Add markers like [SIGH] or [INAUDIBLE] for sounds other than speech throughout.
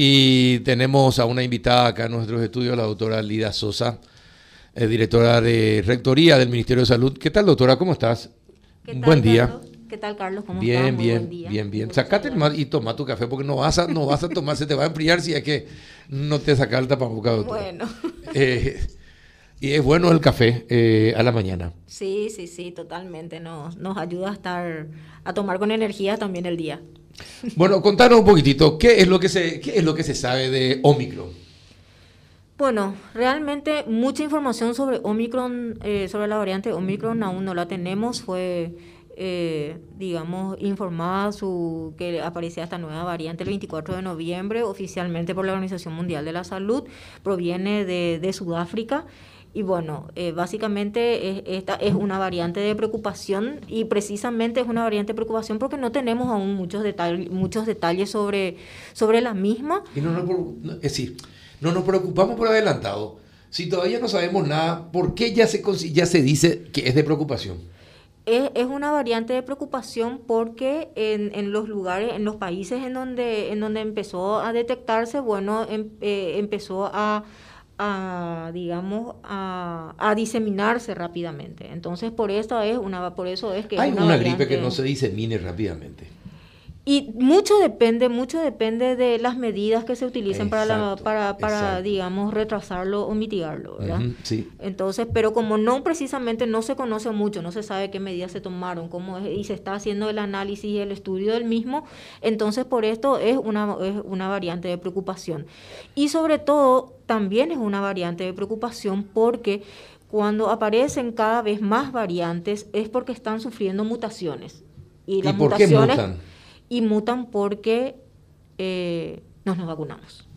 y tenemos a una invitada acá en nuestros estudios, la doctora Lida Sosa, eh, directora de Rectoría del Ministerio de Salud. ¿Qué tal, doctora? ¿Cómo estás? Buen día. ¿Qué tal, Carlos? ¿Cómo bien, estás? bien, buen día. bien, bien. Sacate y toma tu café porque no vas a, no vas a tomar, se te va a enfriar si es que no te saca el tapabocas, doctora. Bueno. Eh, y es bueno el café eh, a la mañana. Sí, sí, sí, totalmente. Nos, nos ayuda a estar, a tomar con energía también el día. Bueno, contanos un poquitito, ¿qué es lo que se, qué es lo que se sabe de Omicron? Bueno, realmente mucha información sobre Omicron, eh, sobre la variante Omicron aún no la tenemos. Fue, eh, digamos, informada su, que aparecía esta nueva variante el 24 de noviembre oficialmente por la Organización Mundial de la Salud. Proviene de, de Sudáfrica. Y bueno, eh, básicamente esta es una variante de preocupación y precisamente es una variante de preocupación porque no tenemos aún muchos, detalles muchos detalles sobre, sobre la misma. Y no, no, es decir, no nos preocupamos por adelantado. Si todavía no sabemos nada, ¿por qué ya se, ya se dice que es de preocupación? Es, es una variante de preocupación porque en, en, los lugares, en los países en donde, en donde empezó a detectarse, bueno, em, eh, empezó a a digamos a, a, diseminarse rápidamente. Entonces por eso es una por eso es que hay una, una gripe que no se disemine rápidamente y mucho depende mucho depende de las medidas que se utilicen para la, para, para digamos retrasarlo o mitigarlo verdad uh -huh, sí. entonces pero como no precisamente no se conoce mucho no se sabe qué medidas se tomaron cómo es, y se está haciendo el análisis y el estudio del mismo entonces por esto es una es una variante de preocupación y sobre todo también es una variante de preocupación porque cuando aparecen cada vez más variantes es porque están sufriendo mutaciones. Y las ¿Y por mutaciones qué mutan? Y mutan porque eh, no nos vacunamos.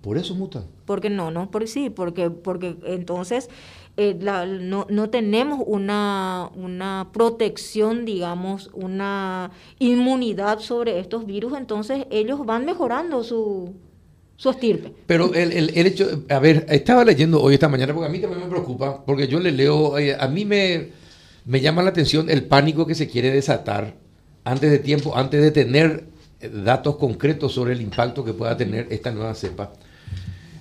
Por eso mutan. Porque no, no, por sí, porque, porque entonces eh, la, no, no tenemos una, una protección, digamos, una inmunidad sobre estos virus, entonces ellos van mejorando su, su estirpe. Pero el, el, el, hecho, a ver, estaba leyendo hoy esta mañana, porque a mí también me preocupa, porque yo le leo, eh, a mí me, me llama la atención el pánico que se quiere desatar antes de tiempo, antes de tener datos concretos sobre el impacto que pueda tener esta nueva cepa.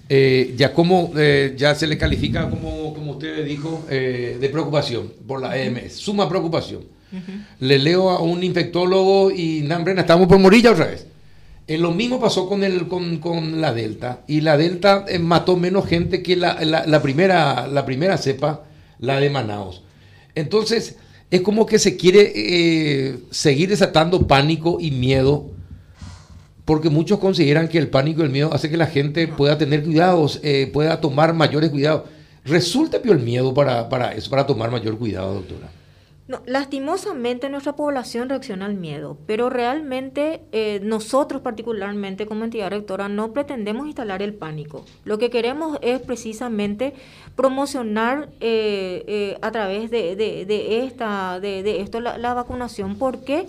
Eh, ya como eh, ya se le califica como, como usted dijo eh, de preocupación por la EMS, suma preocupación. Uh -huh. Le leo a un infectólogo y Nambrena, estamos por morir ya otra vez. Eh, lo mismo pasó con, el, con, con, la Delta. Y la Delta eh, mató menos gente que la, la, la, primera, la primera cepa, la de Manaus. Entonces, es como que se quiere eh, seguir desatando pánico y miedo. Porque muchos consideran que el pánico y el miedo hace que la gente pueda tener cuidados, eh, pueda tomar mayores cuidados. ¿Resulta peor el miedo para, para eso, para tomar mayor cuidado, doctora? No, lastimosamente nuestra población reacciona al miedo, pero realmente eh, nosotros particularmente como entidad rectora no pretendemos instalar el pánico. Lo que queremos es precisamente promocionar eh, eh, a través de, de, de esta, de, de, esto la, vacunación. ¿Por qué?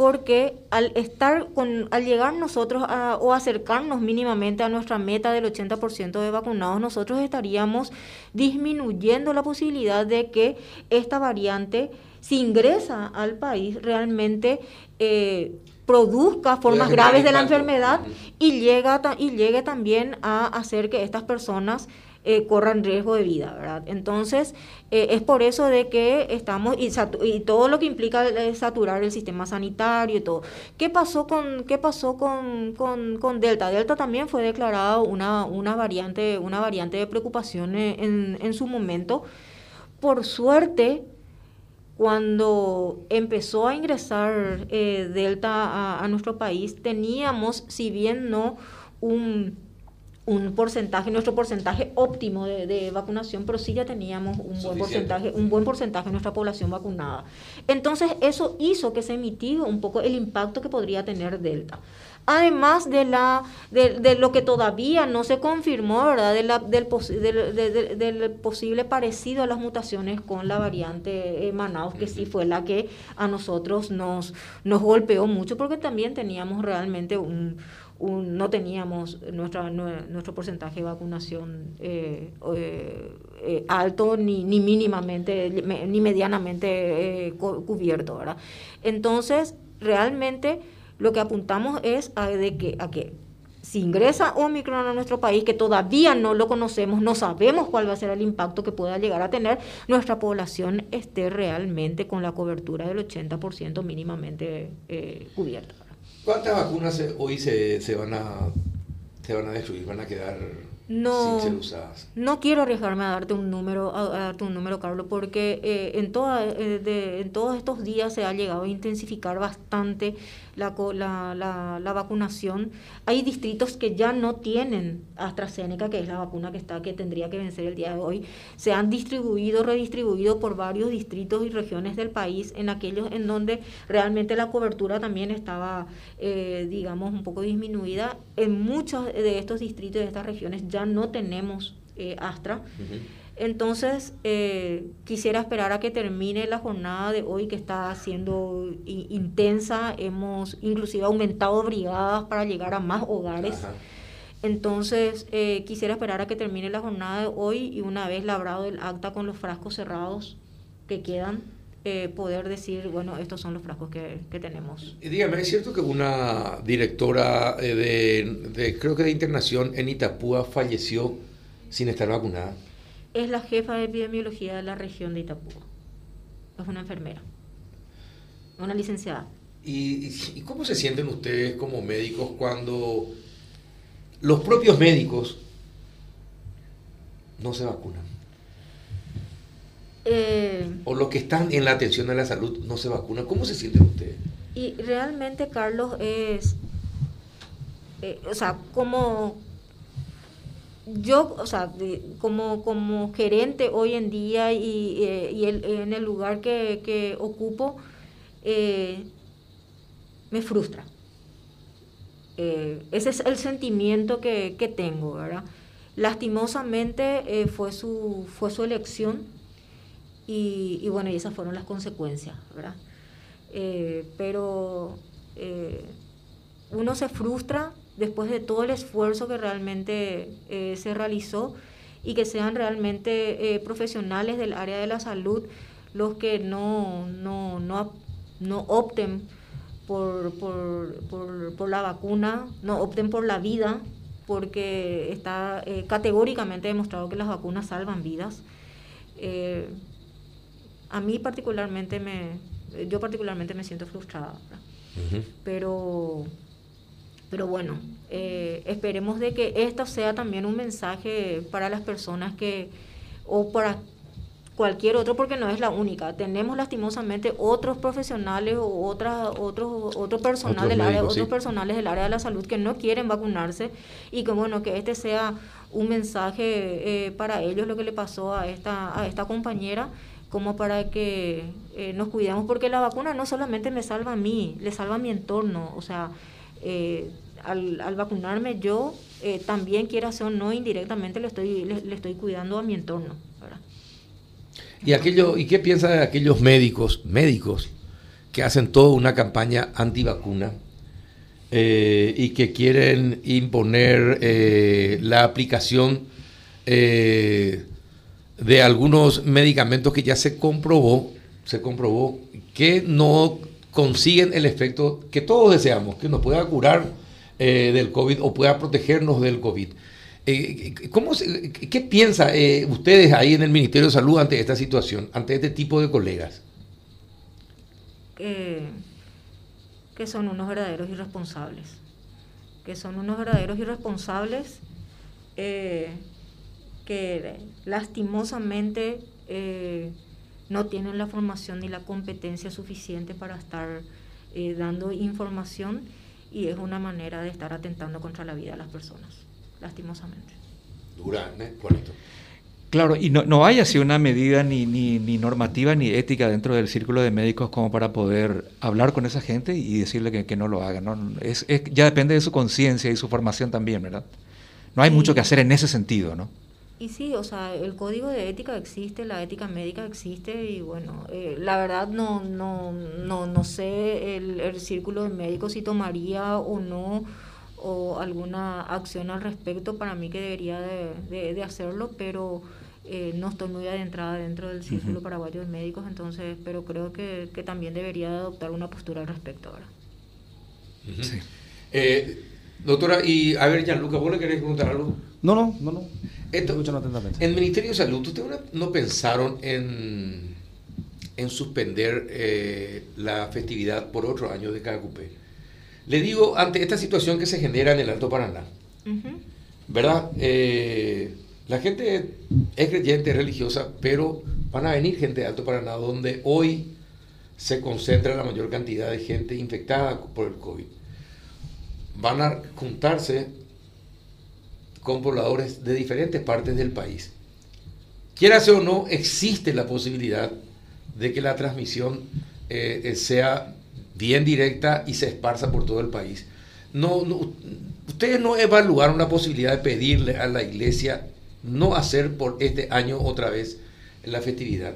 Porque al estar con, al llegar nosotros a, o acercarnos mínimamente a nuestra meta del 80% de vacunados, nosotros estaríamos disminuyendo la posibilidad de que esta variante, si ingresa al país, realmente eh, produzca formas graves de la enfermedad y, llega, y llegue también a hacer que estas personas eh, corran riesgo de vida, ¿verdad? Entonces, eh, es por eso de que estamos, y, todo lo que implica saturar el sistema sanitario y todo. ¿Qué pasó con, qué pasó con, con, con Delta? Delta también fue declarado una, una, variante, una variante de preocupación en, en su momento. Por suerte, cuando empezó a ingresar eh, Delta a, a nuestro país, teníamos, si bien no un un porcentaje, nuestro porcentaje óptimo de, de, vacunación, pero sí ya teníamos un buen porcentaje, un buen porcentaje de nuestra población vacunada. Entonces, eso hizo que se mitigue un poco el impacto que podría tener Delta. Además de, la, de, de lo que todavía no se confirmó, ¿verdad? De la, del, pos, del, de, del, posible parecido a las mutaciones con la variante eh, Manaus, que sí fue la que a nosotros nos, nos golpeó mucho, porque también teníamos realmente un, no teníamos nuestro porcentaje de vacunación eh, eh, eh, alto ni, ni mínimamente ni medianamente cubierto, ¿verdad? Entonces, realmente lo que apuntamos es a, de que, a que si ingresa Omicron a nuestro país, que todavía no lo conocemos, no sabemos cuál va a ser el impacto que pueda llegar a tener, nuestra población esté realmente con la cobertura del 80% mínimamente cubierta. ¿Cuántas vacunas hoy se, se, van a, se van a destruir, van a quedar no, no quiero arriesgarme a darte un número, a, darte un número, Carlos, porque eh, en, toda, eh, en todos estos días se ha llegado a intensificar bastante la, la, la, vacunación. Hay distritos que ya no tienen AstraZeneca, que es la vacuna que está, que tendría que vencer el día de hoy. Se han distribuido, redistribuido por varios distritos y regiones del país, en aquellos en donde realmente la cobertura también estaba, eh, digamos, un poco disminuida. En muchos de estos distritos, de estas regiones, ya no tenemos eh, Astra. Entonces, eh, quisiera esperar a que termine la jornada de hoy que está siendo intensa. Hemos inclusive aumentado brigadas para llegar a más hogares. Entonces, eh, quisiera esperar a que termine la jornada de hoy y una vez labrado el acta con los frascos cerrados que quedan, poder decir, bueno, estos son los frascos que, tenemos. Y dígame, ¿es cierto que una directora de, de, creo que de internación en Itapúa falleció sin estar vacunada? Es la jefa de epidemiología de la región de Itapúa. Es una enfermera, una licenciada. ¿Y, y cómo se sienten ustedes como médicos cuando los propios médicos no se vacunan? Eh, o los que están en la atención de la salud no se vacunan. ¿Cómo se sienten ustedes? Y realmente, Carlos, es, eh, o sea, como yo, o sea, como, como gerente hoy en día y, eh, y en el lugar que, que ocupo, me frustra. ese es el sentimiento que, que tengo, ¿verdad? Lastimosamente fue, su, fue su elección y, bueno, y esas fueron las consecuencias, ¿verdad? Eh, pero eh, uno se frustra después de todo el esfuerzo que realmente eh, se realizó y que sean realmente profesionales del área de la salud los que no, no, no, no opten por, por, por, por, la vacuna, no opten por la vida, porque está categóricamente demostrado que las vacunas salvan vidas. A mí particularmente me, yo particularmente me siento frustrada, pero, pero bueno, eh, esperemos de que esto sea también un mensaje para las personas que, o para cualquier otro, porque no es la única. Tenemos lastimosamente otros profesionales o otras, otros, otro personal del área, otros personales del área de la salud que no quieren vacunarse y que bueno, que este sea un mensaje eh, para ellos lo que le pasó a esta, a esta compañera como para que eh, nos cuidemos, porque la vacuna no solamente me salva a mí, le salva a mi entorno, o sea, eh, al, al, vacunarme yo eh, también, quiera ser o no, indirectamente le estoy, le, estoy cuidando a mi entorno. ¿Y, aquello, ¿Y qué piensa de aquellos médicos, médicos, que hacen toda una campaña antivacuna y que quieren imponer la aplicación de algunos medicamentos que ya se comprobó, se comprobó que no consiguen el efecto que todos deseamos, que nos pueda curar eh, del COVID o pueda protegernos del COVID. Eh, ¿cómo ¿Qué piensan eh, ustedes ahí en el Ministerio de Salud ante esta situación, ante este tipo de colegas? que son unos verdaderos irresponsables, que son unos verdaderos irresponsables que lastimosamente eh, no tienen la formación ni la competencia suficiente para estar eh, dando información y es una manera de estar atentando contra la vida de las personas, lastimosamente. Durante, Claro, y no, no hay así una medida ni, ni, ni, normativa ni ética dentro del círculo de médicos como para poder hablar con esa gente y decirle que, que no lo hagan. ¿no? Es, es, ya depende de su conciencia y su formación también, ¿verdad? No hay mucho que hacer en ese sentido, ¿no? Y sí, o sea, el código de ética existe, la ética médica existe y bueno, eh, la verdad no, no, no, no sé el, el, círculo de médicos si tomaría o no o alguna acción al respecto, para mí que debería de, de, hacerlo, pero eh, no estoy muy adentrada dentro del círculo paraguayo de médicos, entonces, pero creo que, que, también debería de adoptar una postura al respecto ahora. sí. Eh, Doctora, y a ver, Gianluca, ¿vos le querés preguntar algo? No, no, no, no. Esto, Escuchan atentamente. En el Ministerio de Salud, ¿ustedes no, no pensaron en, en suspender eh, la festividad por otro año de KQP? Le digo, ante esta situación que se genera en el Alto Paraná, Ujú. ¿verdad? Eh, la gente es creyente, es religiosa, pero van a venir gente de Alto Paraná, donde hoy se concentra la mayor cantidad de gente infectada por el COVID. Van a juntarse con pobladores de diferentes partes del país. Quierase o no, existe la posibilidad de que la transmisión eh, eh, sea bien directa y se esparza por todo el país. No- ustedes no evaluaron la posibilidad de pedirle a la iglesia no hacer por este año otra vez la festividad.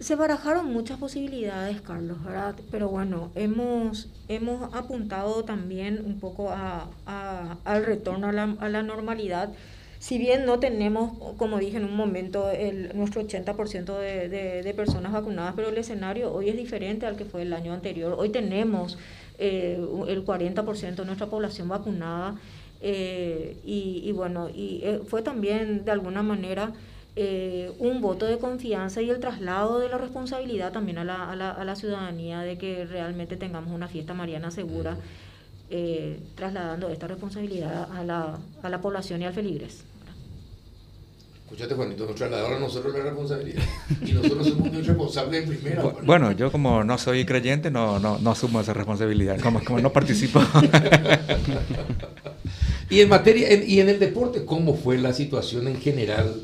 Se barajaron muchas posibilidades, Carlos, ¿verdad? Pero bueno, hemos, hemos apuntado también un poco a, al retorno a la, a la normalidad. Si bien no tenemos, como dije en un momento, el, nuestro 80% de, de, de personas vacunadas, pero el escenario hoy es diferente al que fue el año anterior. Hoy tenemos eh, el 40% de nuestra población vacunada eh, y, y bueno, y eh, fue también de alguna manera eh, un voto de confianza y el traslado de la responsabilidad también a la, a la, a la ciudadanía de que realmente tengamos una fiesta mariana segura, eh, trasladando esta responsabilidad a la, a la población y al feligres. Escuchate, Juanito, nos trasladaron a nosotros la responsabilidad. Y nosotros somos muy responsables en primera. Bu- Bueno, yo como no soy creyente, no, no, no asumo esa responsabilidad. Como, como no participo. [LAUGHS] Y en materia, en- y en el deporte, ¿cómo fue la situación en general?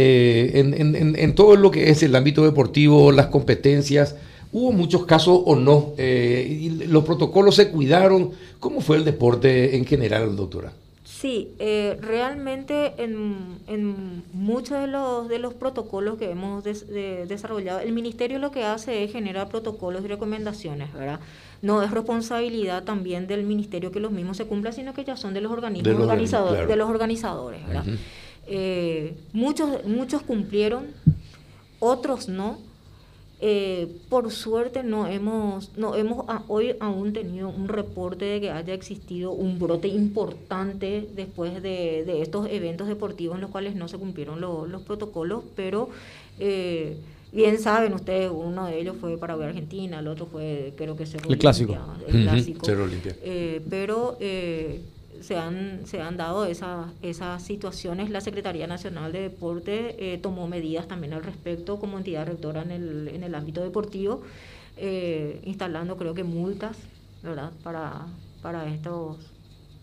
Eh, en, en- en- todo lo que es el ámbito deportivo, las competencias, ¿hubo muchos casos o no? Eh, y ¿Los protocolos se cuidaron? ¿Cómo fue el deporte en general, doctora? Sí, eh, realmente en, en muchos de los, de los protocolos que hemos des- de- desarrollado, el ministerio lo que hace es generar protocolos y recomendaciones, ¿verdad? No es responsabilidad también del ministerio que los mismos se cumplan, sino que ya son de los organismos De los organi- organizadores, claro. de los organizadores, ¿verdad? Ujú. Eh, muchos, muchos cumplieron, otros no. Eh, por suerte no hemos, no hemos a- hoy aún tenido un reporte de que haya existido un brote importante después de, de estos eventos deportivos en los cuales no se cumplieron lo- los protocolos, pero eh, bien saben ustedes, uno de ellos fue Paraguay-Argentina, el otro fue creo que Cerro El clásico. Olimpia, el Ujú, clásico. Cerro Olimpia. Eh, pero eh, se, han, se han dado esas, esas situaciones. La Secretaría Nacional de Deporte eh, tomó medidas también al respecto como entidad rectora en el, en el ámbito deportivo, eh, instalando creo que multas, ¿verdad? Para, para estos,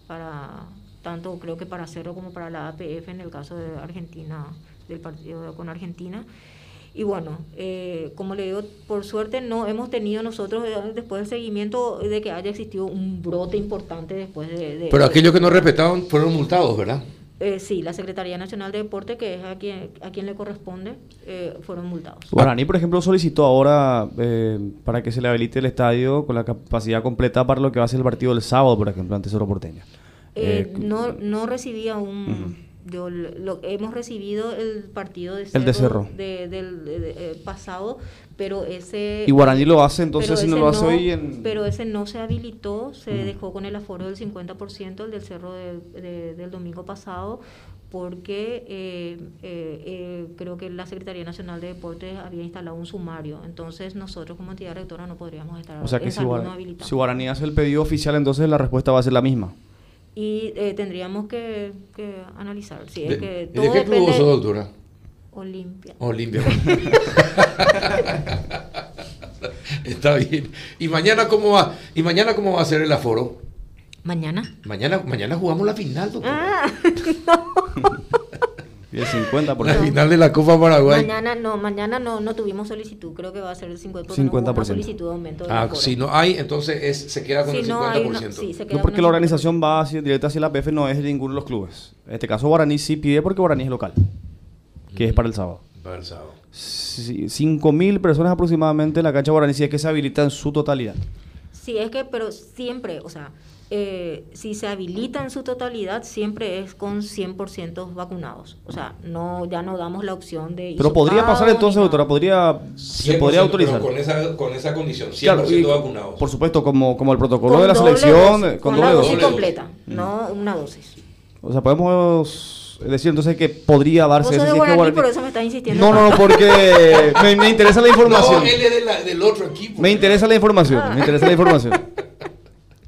para tanto creo que para Cerro como para la APF en el caso de Argentina, del partido con Argentina. Y bueno, eh, como le digo, por suerte no hemos tenido nosotros eh, después del seguimiento de que haya existido un brote importante después de... de- Pero de- aquellos que no respetaban fueron multados, ¿verdad? Eh, sí, la Secretaría Nacional de Deporte, que es a quien, a quien le corresponde, eh, fueron multados. Guaraní, por ejemplo, solicitó ahora eh, para que se le habilite el estadio con la capacidad completa para lo que va a ser el partido del sábado, por ejemplo, ante Cerro Porteño. Eh, Eh, no, no recibí aún... Ujú. Yo lo, hemos recibido el partido de El de Cerro. de- del de- de- eh, pasado, pero ese... Y Guaraní lo hace, entonces, si no lo hace hoy en- Pero ese no se habilitó, se dejó con el aforo del 50%, el del Cerro del- de- del domingo pasado, porque eh, eh, eh, creo que la Secretaría Nacional de Deportes había instalado un sumario, entonces nosotros como entidad rectora no podríamos estar O sea que en si, habilitados. si Guaraní hace el pedido oficial, entonces la respuesta va a ser la misma. Y eh, tendríamos que, que analizar. Si es De- que ¿y todo ¿De qué club sos, doctora? Olimpia. Olimpia. [LAUGHS] Está bien. ¿Y mañana cómo va? ¿Y mañana cómo va a ser el aforo? Mañana. Mañana, mañana jugamos la final, doctora. Ah, [LAUGHS] el 50%. la final de la Copa Paraguay. mañana no, mañana no, no tuvimos solicitud. Creo que va a ser el 50%. porque no hubo una 50%. solicitud de aumento del Ah, si no hay, entonces es, se queda con Si el 50%. no hay una- sí, se queda No, porque la organización va hacia, directa hacia la PF, no es de ninguno de los clubes. En este caso, Guaraní sí pide porque Guaraní es local, que es para el sábado. Para el sábado. Sí, 5.000 personas aproximadamente en la cancha Guaraní, si es que se habilita en su totalidad. Sí, es que, pero siempre, o sea, eh, si se habilita en su totalidad, siempre es con 100% vacunados. O sea, no ya no damos la opción de... Pero podría pasar entonces, doctora, podría, se podría autorizar. con esa, con esa condición, 100% vacunados. Por supuesto, como, como el protocolo de la selección, con, con doble dosis completa, no una dosis. O sea, podemos decir entonces que podría darse ese de por eso me está insistiendo. No, no, porque me, interesa la [LAUGHS] información. No, él es del otro equipo. Me interesa la información, me interesa la información. [LAUGHS]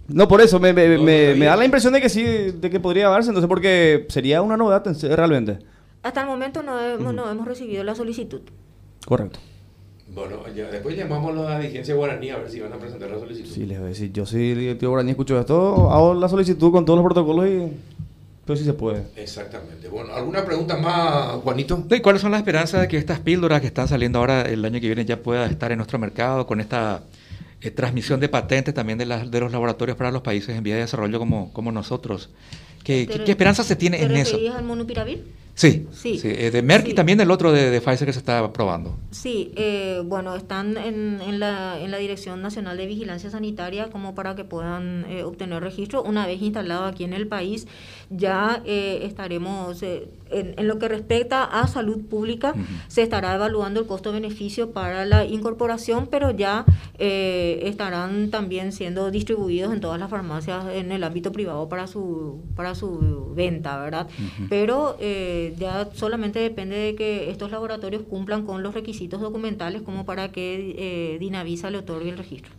No, por eso, me, me, da la impresión de que sí, de que podría darse, entonces porque sería una novedad realmente. Hasta el momento no hemos, no hemos recibido la solicitud. Correcto. Bueno, ya, después llamamos a la dirigencia guaraní a ver si van a presentar la solicitud. Sí, les voy a decir, yo soy directivo guaraní, escucho esto, hago la solicitud con todos los protocolos y... Pero sí se puede. Exactamente. Bueno, ¿alguna pregunta más, Juanito? ¿Y cuáles son las esperanzas de que estas píldoras que están saliendo ahora el año que viene ya pueda estar en nuestro mercado con esta eh, transmisión de patentes también de, de los laboratorios para los países en vía de desarrollo como, como nosotros. ¿Qué, ¿qué, esperanza se tiene en eso? ¿Te al monopiravir? Sí, sí. Eh, de Merck y también del otro de, Pfizer que se está probando. Sí, eh, bueno, están en, en, la, en la Dirección Nacional de Vigilancia Sanitaria como para que puedan obtener registro. Una vez instalado aquí en el país, ya estaremos en, lo que respecta a salud pública, se estará evaluando el costo-beneficio para la incorporación, pero ya eh, estarán también siendo distribuidos en todas las farmacias en el ámbito privado para su, para su venta, ¿verdad? Pero eh, ya solamente depende de que estos laboratorios cumplan con los requisitos documentales como para que eh, Dinavisa le otorgue el registro.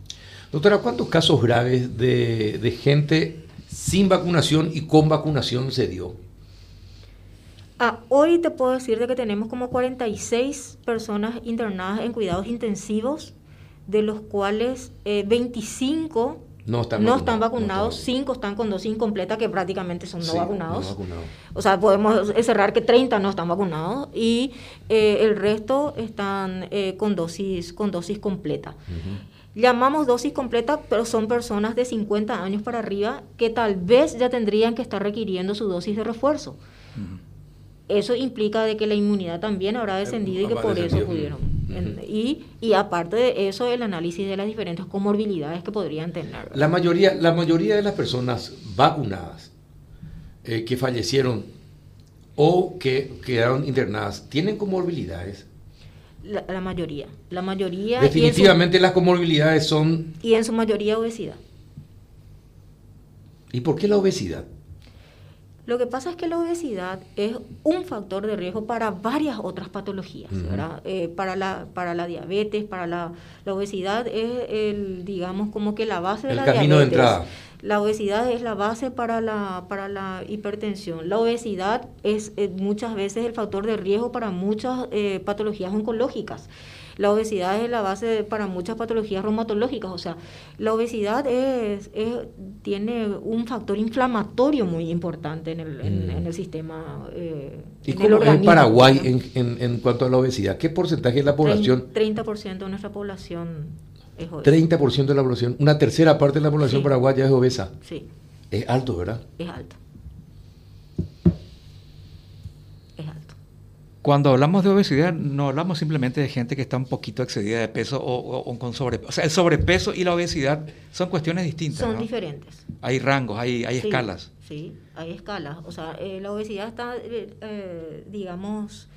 Doctora, ¿cuántos casos graves de, de gente sin vacunación y con vacunación se dio? Ah, hoy te puedo decir de que tenemos como 46 personas internadas en cuidados intensivos, de los cuales 25 eh, no están, vacunados, 5 están con dosis incompleta, que prácticamente son no, vacunados. O sea, podemos cerrar que 30 no están vacunados y eh, el resto están eh, con, dosis, con dosis completa. Llamamos dosis completa, pero son personas de 50 años para arriba que tal vez ya tendrían que estar requiriendo su dosis de refuerzo eso implica de que la inmunidad también habrá descendido y que por eso pudieron. Y, y aparte de eso, el análisis de las diferentes comorbilidades que podrían tener. La mayoría, la mayoría de las personas vacunadas eh, que fallecieron o que quedaron internadas, ¿tienen comorbilidades? La, mayoría. La mayoría. Definitivamente las comorbilidades son... Y en su mayoría obesidad. ¿Y por qué la obesidad? Lo que pasa es que la obesidad es un factor de riesgo para varias otras patologías, eh, para, la, para la diabetes, para la, obesidad es el, digamos, como que la base de la camino diabetes. De entrada. La obesidad es la base para la, para la hipertensión. La obesidad es eh, muchas veces el factor de riesgo para muchas eh, patologías oncológicas. La obesidad es la base para muchas patologías reumatológicas, o sea, la obesidad es, tiene un factor inflamatorio muy importante en el, en, mm. el sistema. Eh, ¿Y cómo es Paraguay en, en, cuanto a la obesidad? ¿Qué porcentaje de la población? 30% de nuestra población es obesa. 30% de la población, una tercera parte de la población paraguaya es obesa. Sí. Es alto, ¿verdad? Es alto. Cuando hablamos de obesidad, no hablamos simplemente de gente que está un poquito excedida de peso o, con sobrepeso. O sea, el sobrepeso y la obesidad son cuestiones distintas. Son diferentes. Hay rangos, hay, hay escalas. Sí, hay escalas. O sea, eh, la obesidad está, eh, eh, digamos,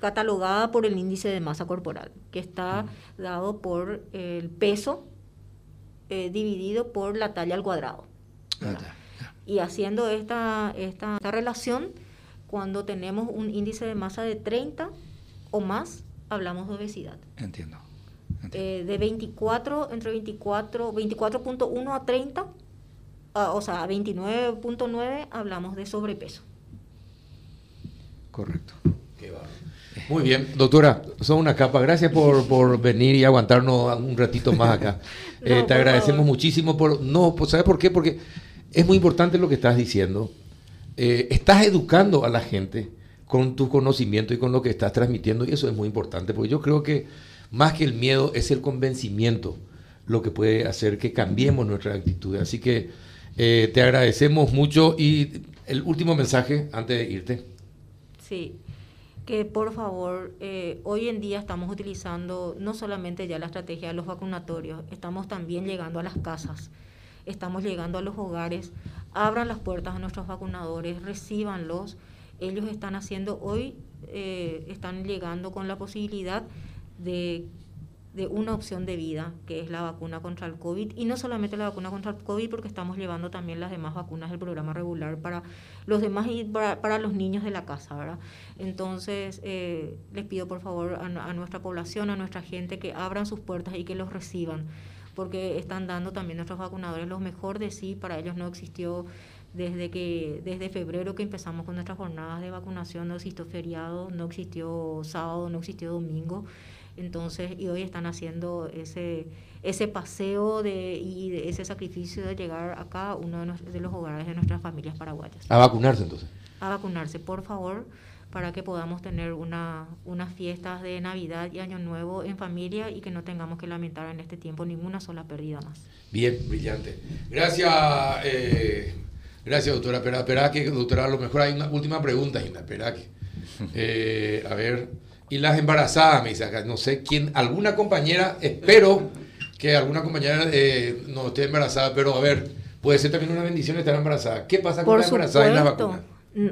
catalogada por el índice de masa corporal, que está dado por el peso dividido por la talla al cuadrado. Y haciendo esta, esta, relación, cuando tenemos un índice de masa de 30 o más, hablamos de obesidad. Entiendo. Eh, de 24, entre 24, 24.1 a 30, o sea, a 29.9 hablamos de sobrepeso. Correcto. Muy bien, doctora, son una capa. Gracias por, por venir y aguantarnos un ratito más acá. [LAUGHS] Eh, te agradecemos muchísimo por... No, pues, ¿sabes por qué? Porque es muy importante lo que estás diciendo. Eh, estás educando a la gente con tu conocimiento y con lo que estás transmitiendo y eso es muy importante porque yo creo que más que el miedo es el convencimiento lo que puede hacer que cambiemos nuestra actitud. Así que eh, te agradecemos mucho y el último mensaje antes de irte. Sí. Que por favor, eh, hoy en día estamos utilizando no solamente ya la estrategia de los vacunatorios, estamos también llegando a las casas, estamos llegando a los hogares, abran las puertas a nuestros vacunadores, recíbanlos. Ellos están haciendo hoy, eh, están llegando con la posibilidad de de una opción de vida, que es la vacuna contra el COVID, y no solamente la vacuna contra el COVID, porque estamos llevando también las demás vacunas del programa regular para los demás y para, los niños de la casa, ¿verdad? Entonces, eh, les pido por favor a, a, nuestra población, a nuestra gente, que abran sus puertas y que los reciban, porque están dando también nuestros vacunadores lo mejor de sí, para ellos no existió desde que desde febrero que empezamos con nuestras jornadas de vacunación no existió feriado, no existió sábado, no existió domingo. Entonces, y hoy están haciendo ese, ese paseo de, y ese sacrificio de llegar acá uno de, de, los hogares de nuestras familias paraguayas. A vacunarse entonces. A vacunarse, por favor, para que podamos tener una, unas fiestas de Navidad y Año Nuevo en familia y que no tengamos que lamentar en este tiempo ninguna sola pérdida más. Bien, brillante. Gracias, eh, gracias doctora Peraque. Doctora, a lo mejor hay una última pregunta, Gina Peraque. Eh, a ver, y las embarazadas, me dice acá, no sé quién, alguna compañera, espero que alguna compañera eh, no esté embarazada, pero a ver, puede ser también una bendición estar embarazada. ¿Qué pasa con Por la embarazada y la vacuna?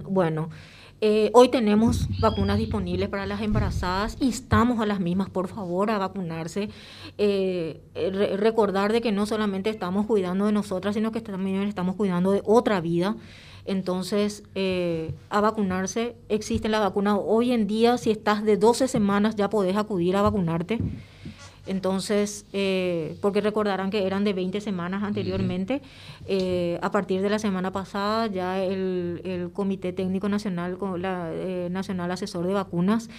Bueno, eh, hoy tenemos vacunas disponibles para las embarazadas. Instamos a las mismas, por favor, a vacunarse. Eh, re recordar de que no solamente estamos cuidando de nosotras, sino que también estamos cuidando de otra vida. Entonces, eh, a vacunarse, existe la vacuna. Hoy en día, si estás de 12 semanas, ya podés acudir a vacunarte. Entonces, eh, porque recordarán que eran de 20 semanas anteriormente, eh, a partir de la semana pasada ya el, el Comité Técnico Nacional, la, eh, Nacional Asesor de Vacunas,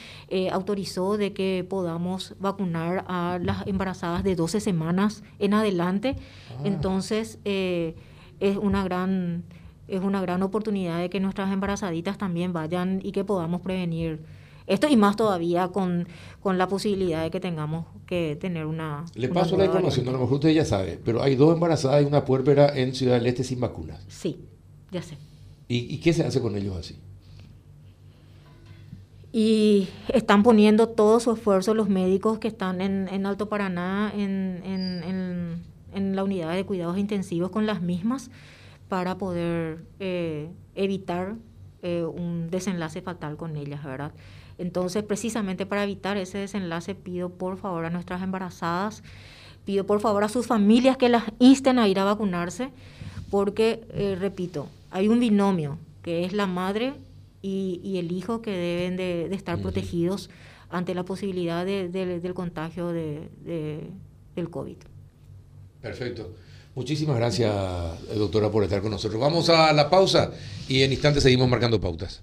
autorizó de que podamos vacunar a las embarazadas de 12 semanas en adelante. Ah. Entonces, es una gran es una gran oportunidad de que nuestras embarazaditas también vayan y que podamos prevenir esto y más todavía con, con la posibilidad de que tengamos que tener una... Le paso una la información, a lo mejor usted ya sabe, pero hay dos embarazadas y una puérpera en Ciudad del Este sin vacunas. Sí, ya sé. ¿Y, y qué se hace con ellos así? Y están poniendo todo su esfuerzo los médicos que están en, en Alto Paraná, en, en, en la unidad de cuidados intensivos con las mismas, para poder eh, evitar eh, un desenlace fatal con ellas, ¿verdad? Entonces, precisamente para evitar ese desenlace, pido por favor a nuestras embarazadas, pido por favor a sus familias que las insten a ir a vacunarse, porque, eh, repito, hay un binomio, que es la madre y, y el hijo que deben de, de estar uh -huh. protegidos ante la posibilidad de, de, del contagio de, del COVID. Perfecto. Muchísimas gracias, doctora, por estar con nosotros. Vamos a la pausa y en instantes seguimos marcando pautas.